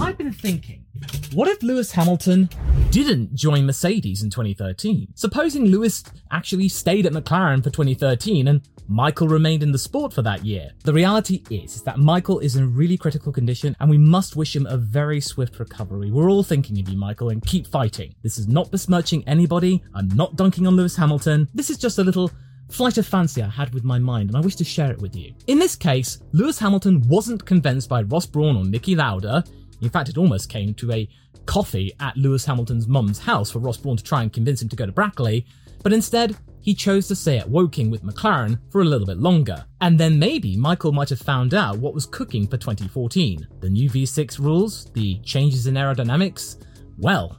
I've been thinking, what if Lewis Hamilton didn't join Mercedes in 2013? Supposing Lewis actually stayed at McLaren for 2013 and Michael remained in the sport for that year. The reality is, is that Michael is in really critical condition and we must wish him a very swift recovery. We're all thinking of you, Michael, and keep fighting. This is not besmirching anybody. I'm not dunking on Lewis Hamilton. This is just a little flight of fancy I had with my mind, and I wish to share it with you. In this case, Lewis Hamilton wasn't convinced by Ross Brawn or Niki Lauda. In fact, it almost came to a coffee at Lewis Hamilton's mum's house for Ross Brawn to try and convince him to go to Brackley, but instead, he chose to stay at Woking with McLaren for a little bit longer. And then maybe Michael might have found out what was cooking for 2014. The new V6 rules, the changes in aerodynamics. Well,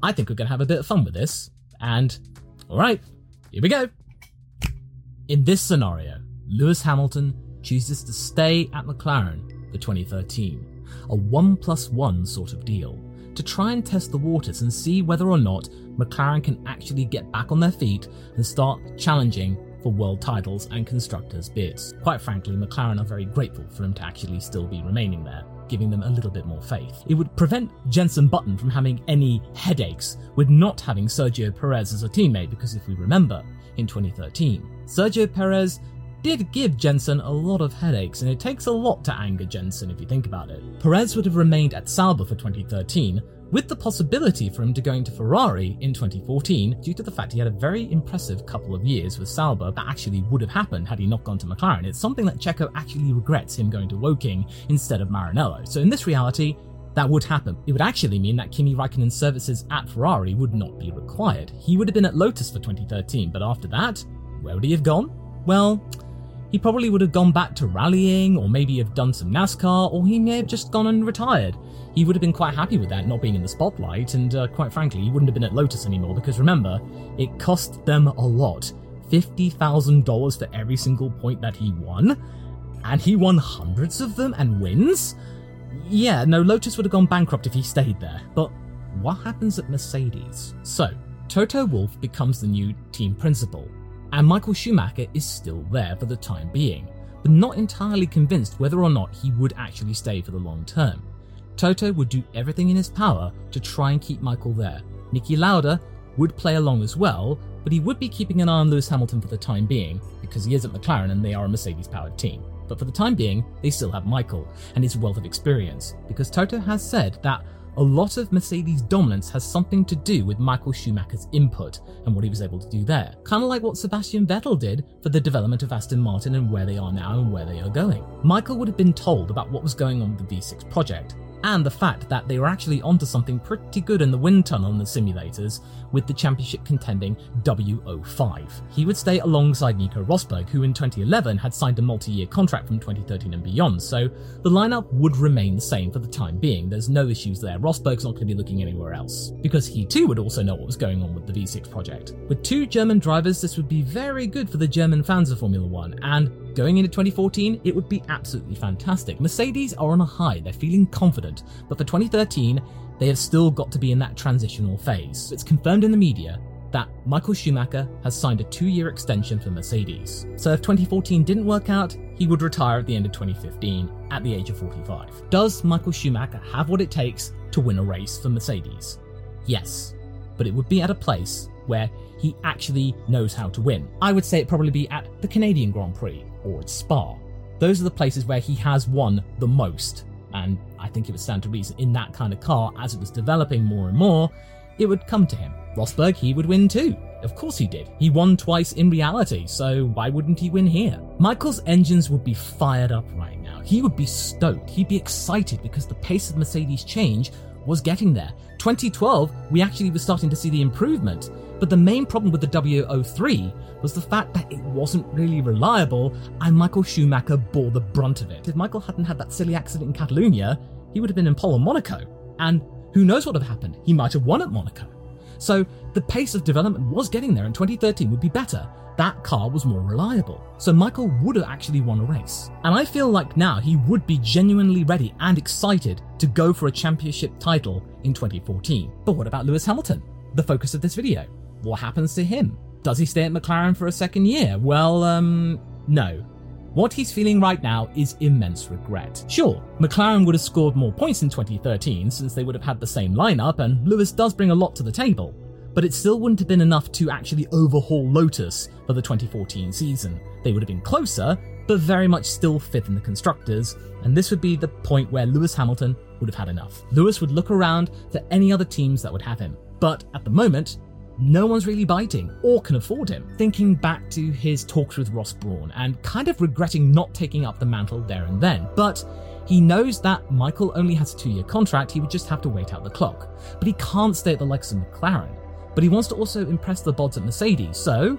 I think we're going to have a bit of fun with this. And, alright, here we go. In this scenario, Lewis Hamilton chooses to stay at McLaren for 2013, a 1 plus 1 sort of deal, to try and test the waters and see whether or not McLaren can actually get back on their feet and start challenging for world titles and constructors' bids. Quite frankly, McLaren are very grateful for him to actually still be remaining there, giving them a little bit more faith. It would prevent Jenson Button from having any headaches with not having Sergio Perez as a teammate, because if we remember, in 2013, Sergio Perez did give Jenson a lot of headaches, and it takes a lot to anger Jenson if you think about it. Perez would have remained at Sauber for 2013, with the possibility for him to go into Ferrari in 2014 due to the fact he had a very impressive couple of years with Sauber that actually would have happened had he not gone to McLaren. It's something that Checo actually regrets him going to Woking instead of Maranello. So in this reality, that would happen. It would actually mean that Kimi Raikkonen's services at Ferrari would not be required. He would have been at Lotus for 2013, but after that, where would he have gone? Well, he probably would have gone back to rallying, or maybe have done some NASCAR, or he may have just gone and retired. He would have been quite happy with that, not being in the spotlight, and uh, quite frankly, he wouldn't have been at Lotus anymore because remember, it cost them a lot $50,000 for every single point that he won, and he won hundreds of them and wins? Yeah, no, Lotus would have gone bankrupt if he stayed there, but what happens at Mercedes? So, Toto Wolff becomes the new team principal, and Michael Schumacher is still there for the time being, but not entirely convinced whether or not he would actually stay for the long term. Toto would do everything in his power to try and keep Michael there. Niki Lauda would play along as well, but he would be keeping an eye on Lewis Hamilton for the time being, because he is at McLaren and they are a Mercedes powered team. But for the time being, they still have Michael and his wealth of experience, because Toto has said that a lot of Mercedes' dominance has something to do with Michael Schumacher's input and what he was able to do there. Kind of like what Sebastian Vettel did for the development of Aston Martin and where they are now and where they are going. Michael would have been told about what was going on with the V6 project, and the fact that they were actually onto something pretty good in the wind tunnel in the simulators with the championship contending W05. He would stay alongside Nico Rosberg, who in 2011 had signed a multi year contract from 2013 and beyond, so the lineup would remain the same for the time being. There's no issues there. Rosberg's not going to be looking anywhere else, because he too would also know what was going on with the V6 project. With two German drivers, this would be very good for the German fans of Formula One, and Going into 2014, it would be absolutely fantastic. Mercedes are on a high, they're feeling confident, but for 2013, they have still got to be in that transitional phase. It's confirmed in the media that Michael Schumacher has signed a two year extension for Mercedes. So if 2014 didn't work out, he would retire at the end of 2015 at the age of 45. Does Michael Schumacher have what it takes to win a race for Mercedes? Yes, but it would be at a place where he actually knows how to win. I would say it probably be at the Canadian Grand Prix or at Spa. Those are the places where he has won the most, and I think it would stand to reason in that kind of car as it was developing more and more, it would come to him. Rosberg, he would win too. Of course he did. He won twice in reality, so why wouldn't he win here? Michael's engines would be fired up right now. He would be stoked. He'd be excited because the pace of Mercedes change was getting there. 2012, we actually were starting to see the improvement. But the main problem with the W03 was the fact that it wasn't really reliable and Michael Schumacher bore the brunt of it. If Michael hadn't had that silly accident in Catalonia, he would have been in pole in Monaco. And who knows what would have happened? He might have won at Monaco. So the pace of development was getting there, and 2013 would be better. That car was more reliable. So Michael would have actually won a race. And I feel like now he would be genuinely ready and excited to go for a championship title in 2014. But what about Lewis Hamilton? The focus of this video. What happens to him? Does he stay at McLaren for a second year? Well, um, no. What he's feeling right now is immense regret. Sure, McLaren would have scored more points in 2013 since they would have had the same lineup, and Lewis does bring a lot to the table, but it still wouldn't have been enough to actually overhaul Lotus for the 2014 season. They would have been closer, but very much still fifth in the constructors, and this would be the point where Lewis Hamilton would have had enough. Lewis would look around for any other teams that would have him, but at the moment, no one's really biting or can afford him. Thinking back to his talks with Ross Brawn and kind of regretting not taking up the mantle there and then, but he knows that Michael only has a two year contract, he would just have to wait out the clock. But he can't stay at the likes of McLaren. But he wants to also impress the bods at Mercedes, so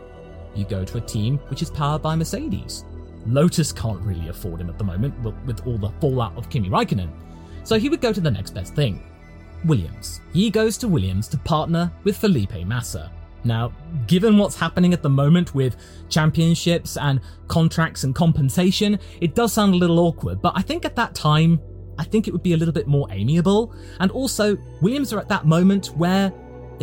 you go to a team which is powered by Mercedes. Lotus can't really afford him at the moment with all the fallout of Kimi Raikkonen, so he would go to the next best thing. Williams. He goes to Williams to partner with Felipe Massa. Now, given what's happening at the moment with championships and contracts and compensation, it does sound a little awkward, but I think at that time, I think it would be a little bit more amiable. And also, Williams are at that moment where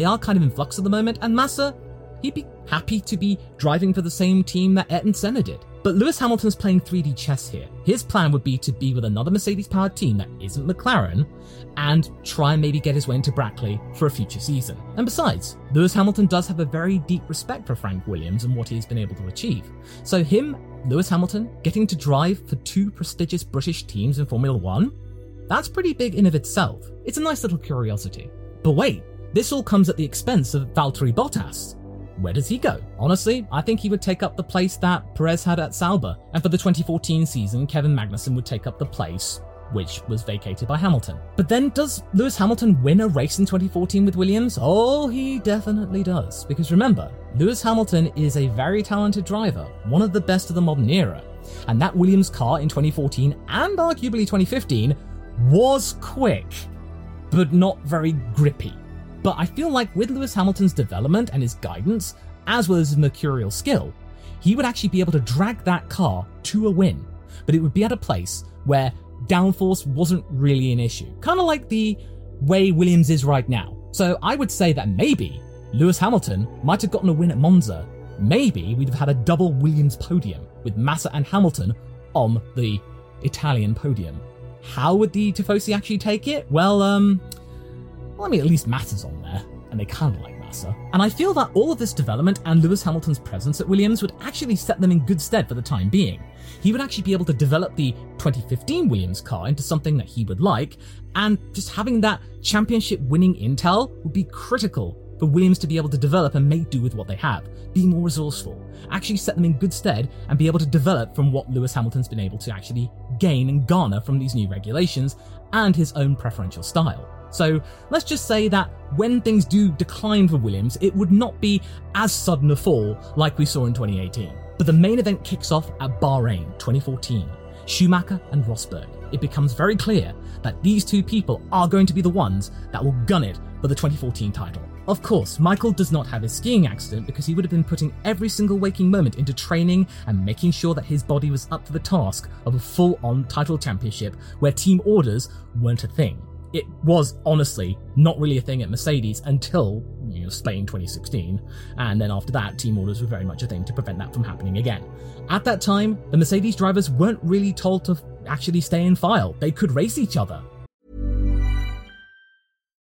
they are kind of in flux at the moment, and Massa, he'd be happy to be driving for the same team that Ayrton Senna did. But Lewis Hamilton's playing 3D chess here. His plan would be to be with another Mercedes powered team that isn't McLaren and try and maybe get his way into Brackley for a future season. And besides, Lewis Hamilton does have a very deep respect for Frank Williams and what he's been able to achieve. So, him, Lewis Hamilton, getting to drive for two prestigious British teams in Formula One, that's pretty big in of itself. It's a nice little curiosity. But wait, this all comes at the expense of Valtteri Bottas where does he go? Honestly, I think he would take up the place that Perez had at Sauber, and for the 2014 season, Kevin Magnussen would take up the place which was vacated by Hamilton. But then, does Lewis Hamilton win a race in 2014 with Williams? Oh, he definitely does. Because remember, Lewis Hamilton is a very talented driver, one of the best of the modern era. And that Williams car in 2014 and arguably 2015 was quick, but not very grippy. But I feel like with Lewis Hamilton's development and his guidance, as well as his mercurial skill, he would actually be able to drag that car to a win. But it would be at a place where downforce wasn't really an issue. Kind of like the way Williams is right now. So I would say that maybe Lewis Hamilton might have gotten a win at Monza. Maybe we'd have had a double Williams podium with Massa and Hamilton on the Italian podium. How would the Tifosi actually take it? Well, um, well, I mean, at least Massa's on there, and they kind of like Massa. And I feel that all of this development and Lewis Hamilton's presence at Williams would actually set them in good stead for the time being. He would actually be able to develop the 2015 Williams car into something that he would like, and just having that championship winning intel would be critical for Williams to be able to develop and make do with what they have, be more resourceful, actually set them in good stead, and be able to develop from what Lewis Hamilton's been able to actually gain and garner from these new regulations and his own preferential style. So let's just say that when things do decline for Williams, it would not be as sudden a fall like we saw in 2018. But the main event kicks off at Bahrain 2014. Schumacher and Rosberg. It becomes very clear that these two people are going to be the ones that will gun it for the 2014 title. Of course, Michael does not have his skiing accident because he would have been putting every single waking moment into training and making sure that his body was up to the task of a full on title championship where team orders weren't a thing. It was honestly not really a thing at Mercedes until you know, Spain 2016, and then after that, team orders were very much a thing to prevent that from happening again. At that time, the Mercedes drivers weren't really told to actually stay in file, they could race each other.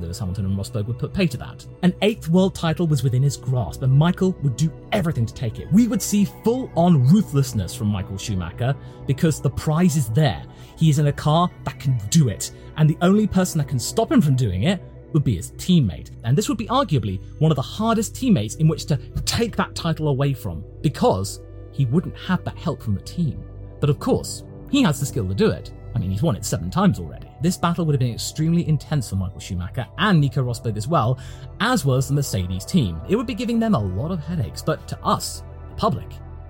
Lewis Hamilton and Rosberg would put pay to that. An eighth world title was within his grasp, and Michael would do everything to take it. We would see full on ruthlessness from Michael Schumacher because the prize is there. He is in a car that can do it, and the only person that can stop him from doing it would be his teammate. And this would be arguably one of the hardest teammates in which to take that title away from because he wouldn't have that help from the team. But of course, he has the skill to do it. I mean, he's won it seven times already. This battle would have been extremely intense for Michael Schumacher and Nico Rosberg as well, as was the Mercedes team. It would be giving them a lot of headaches, but to us, the public,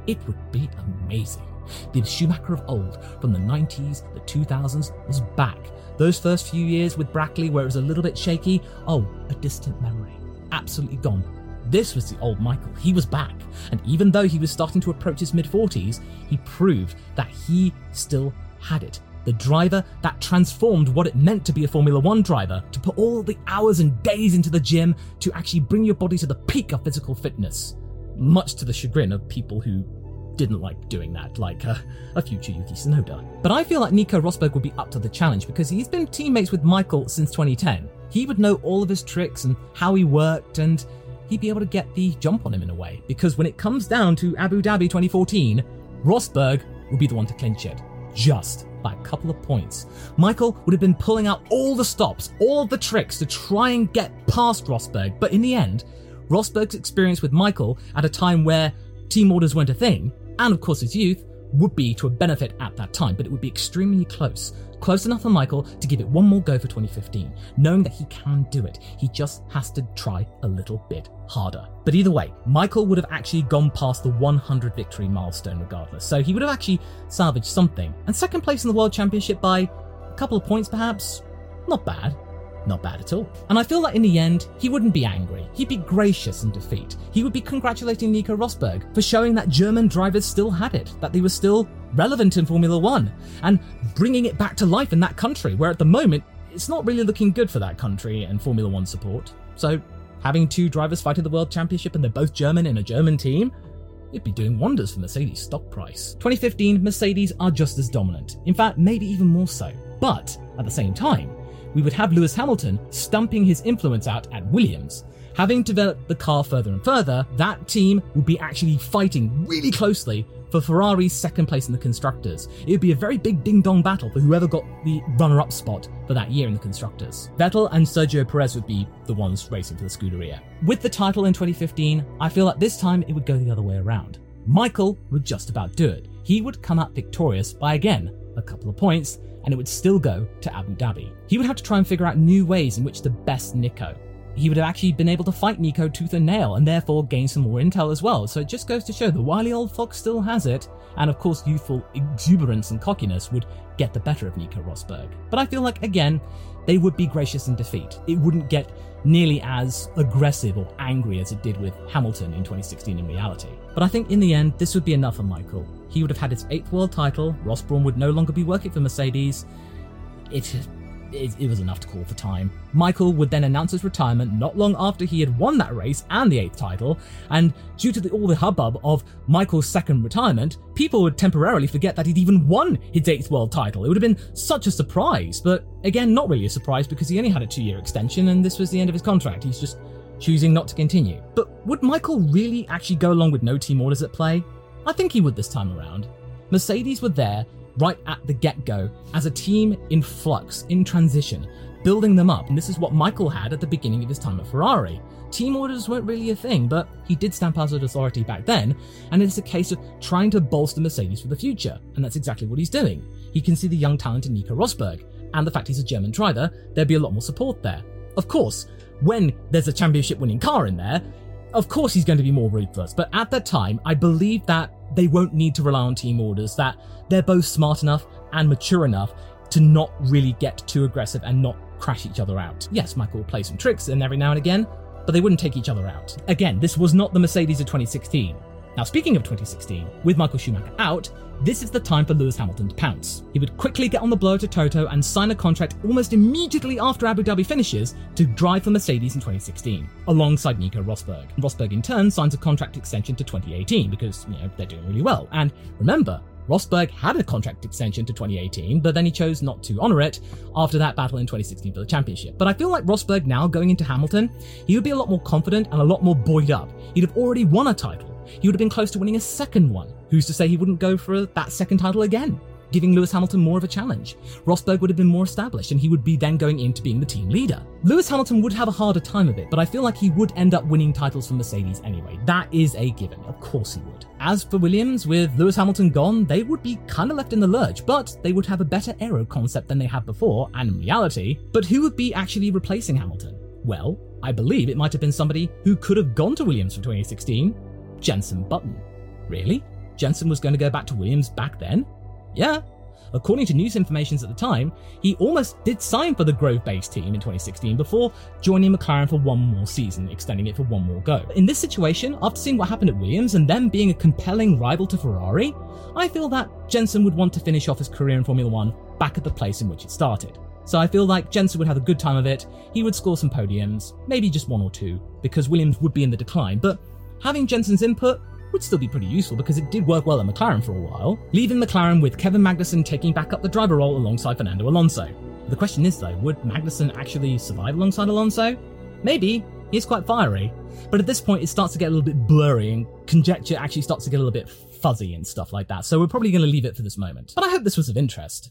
it would be amazing. The Schumacher of old, from the 90s, the 2000s, was back. Those first few years with Brackley, where it was a little bit shaky, oh, a distant memory. Absolutely gone. This was the old Michael. He was back. And even though he was starting to approach his mid 40s, he proved that he still had it the driver that transformed what it meant to be a Formula One driver, to put all the hours and days into the gym to actually bring your body to the peak of physical fitness. Much to the chagrin of people who didn't like doing that, like uh, a future Yuki Tsunoda. But I feel like Nico Rosberg would be up to the challenge because he's been teammates with Michael since 2010. He would know all of his tricks and how he worked, and he'd be able to get the jump on him in a way. Because when it comes down to Abu Dhabi 2014, Rosberg would be the one to clinch it. Just by a couple of points. Michael would have been pulling out all the stops, all the tricks to try and get past Rosberg, but in the end, Rosberg's experience with Michael at a time where team orders weren't a thing, and of course his youth, would be to a benefit at that time, but it would be extremely close. Close enough for Michael to give it one more go for 2015, knowing that he can do it. He just has to try a little bit harder. But either way, Michael would have actually gone past the 100 victory milestone regardless, so he would have actually salvaged something. And second place in the World Championship by a couple of points perhaps? Not bad. Not bad at all. And I feel that in the end, he wouldn't be angry. He'd be gracious in defeat. He would be congratulating Nico Rosberg for showing that German drivers still had it, that they were still relevant in Formula One, and bringing it back to life in that country, where at the moment, it's not really looking good for that country and Formula One support. So, having two drivers fighting the World Championship and they're both German in a German team, it'd be doing wonders for Mercedes' stock price. 2015, Mercedes are just as dominant. In fact, maybe even more so. But at the same time, we would have Lewis Hamilton stumping his influence out at Williams. Having developed the car further and further, that team would be actually fighting really closely for Ferrari's second place in the Constructors. It would be a very big ding dong battle for whoever got the runner up spot for that year in the Constructors. Vettel and Sergio Perez would be the ones racing for the Scuderia. With the title in 2015, I feel like this time it would go the other way around. Michael would just about do it. He would come out victorious by again a couple of points, and it would still go to Abu Dhabi. He would have to try and figure out new ways in which to best Nico. He would have actually been able to fight Nico tooth and nail and therefore gain some more intel as well. So it just goes to show the wily old fox still has it, and of course, youthful exuberance and cockiness would get the better of Nico Rosberg. But I feel like, again, they would be gracious in defeat. It wouldn't get nearly as aggressive or angry as it did with Hamilton in 2016 in reality. But I think in the end, this would be enough for Michael. He would have had his eighth world title, Ross would no longer be working for Mercedes. It it, it, was enough to call for time. Michael would then announce his retirement not long after he had won that race and the eighth title, and due to the, all the hubbub of Michael's second retirement, people would temporarily forget that he'd even won his eighth world title. It would have been such a surprise, but again, not really a surprise because he only had a two year extension and this was the end of his contract. He's just choosing not to continue. But would Michael really actually go along with no team orders at play? I think he would this time around. Mercedes were there right at the get go as a team in flux, in transition, building them up. And this is what Michael had at the beginning of his time at Ferrari. Team orders weren't really a thing, but he did stamp out authority back then, and it's a case of trying to bolster Mercedes for the future, and that's exactly what he's doing. He can see the young talent in Nico Rosberg, and the fact he's a German driver, there'd be a lot more support there. Of course, when there's a championship winning car in there, of course he's going to be more ruthless, but at that time, I believe that they won't need to rely on team orders, that they're both smart enough and mature enough to not really get too aggressive and not crash each other out. Yes, Michael will play some tricks and every now and again, but they wouldn't take each other out. Again, this was not the Mercedes of 2016. Now, speaking of 2016, with Michael Schumacher out, this is the time for Lewis Hamilton to pounce. He would quickly get on the blower to Toto and sign a contract almost immediately after Abu Dhabi finishes to drive for Mercedes in 2016, alongside Nico Rosberg. Rosberg in turn signs a contract extension to 2018 because, you know, they're doing really well. And remember, Rosberg had a contract extension to 2018, but then he chose not to honour it after that battle in 2016 for the championship. But I feel like Rosberg now going into Hamilton, he would be a lot more confident and a lot more buoyed up. He'd have already won a title he would have been close to winning a second one. Who's to say he wouldn't go for that second title again? Giving Lewis Hamilton more of a challenge. Rosberg would have been more established and he would be then going into being the team leader. Lewis Hamilton would have a harder time of it, but I feel like he would end up winning titles for Mercedes anyway. That is a given. Of course he would. As for Williams, with Lewis Hamilton gone, they would be kind of left in the lurch, but they would have a better aero concept than they had before, and in reality. But who would be actually replacing Hamilton? Well, I believe it might have been somebody who could have gone to Williams for 2016, Jenson Button. Really? Jenson was going to go back to Williams back then? Yeah. According to news informations at the time, he almost did sign for the Grove based team in 2016 before joining McLaren for one more season, extending it for one more go. In this situation, after seeing what happened at Williams and them being a compelling rival to Ferrari, I feel that Jenson would want to finish off his career in Formula One back at the place in which it started. So I feel like Jenson would have a good time of it, he would score some podiums, maybe just one or two, because Williams would be in the decline, but having Jenson's input would still be pretty useful because it did work well at McLaren for a while, leaving McLaren with Kevin Magnussen taking back up the driver role alongside Fernando Alonso. The question is though, would Magnussen actually survive alongside Alonso? Maybe, he's quite fiery, but at this point it starts to get a little bit blurry and conjecture actually starts to get a little bit fuzzy and stuff like that, so we're probably going to leave it for this moment. But I hope this was of interest.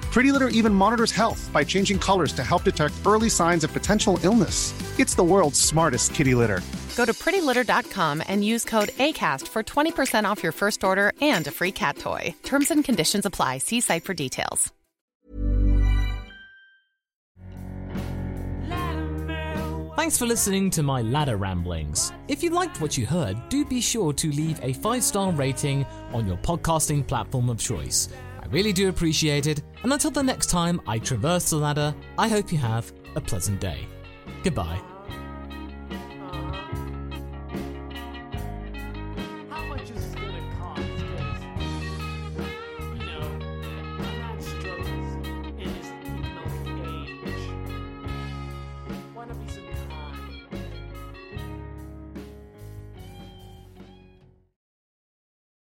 Pretty Litter even monitors health by changing colors to help detect early signs of potential illness. It's the world's smartest kitty litter. Go to prettylitter.com and use code ACAST for 20% off your first order and a free cat toy. Terms and conditions apply. See site for details. Thanks for listening to my ladder ramblings. If you liked what you heard, do be sure to leave a five star rating on your podcasting platform of choice really do appreciate it, and until the next time I traverse the ladder, I hope you have a pleasant day. Goodbye.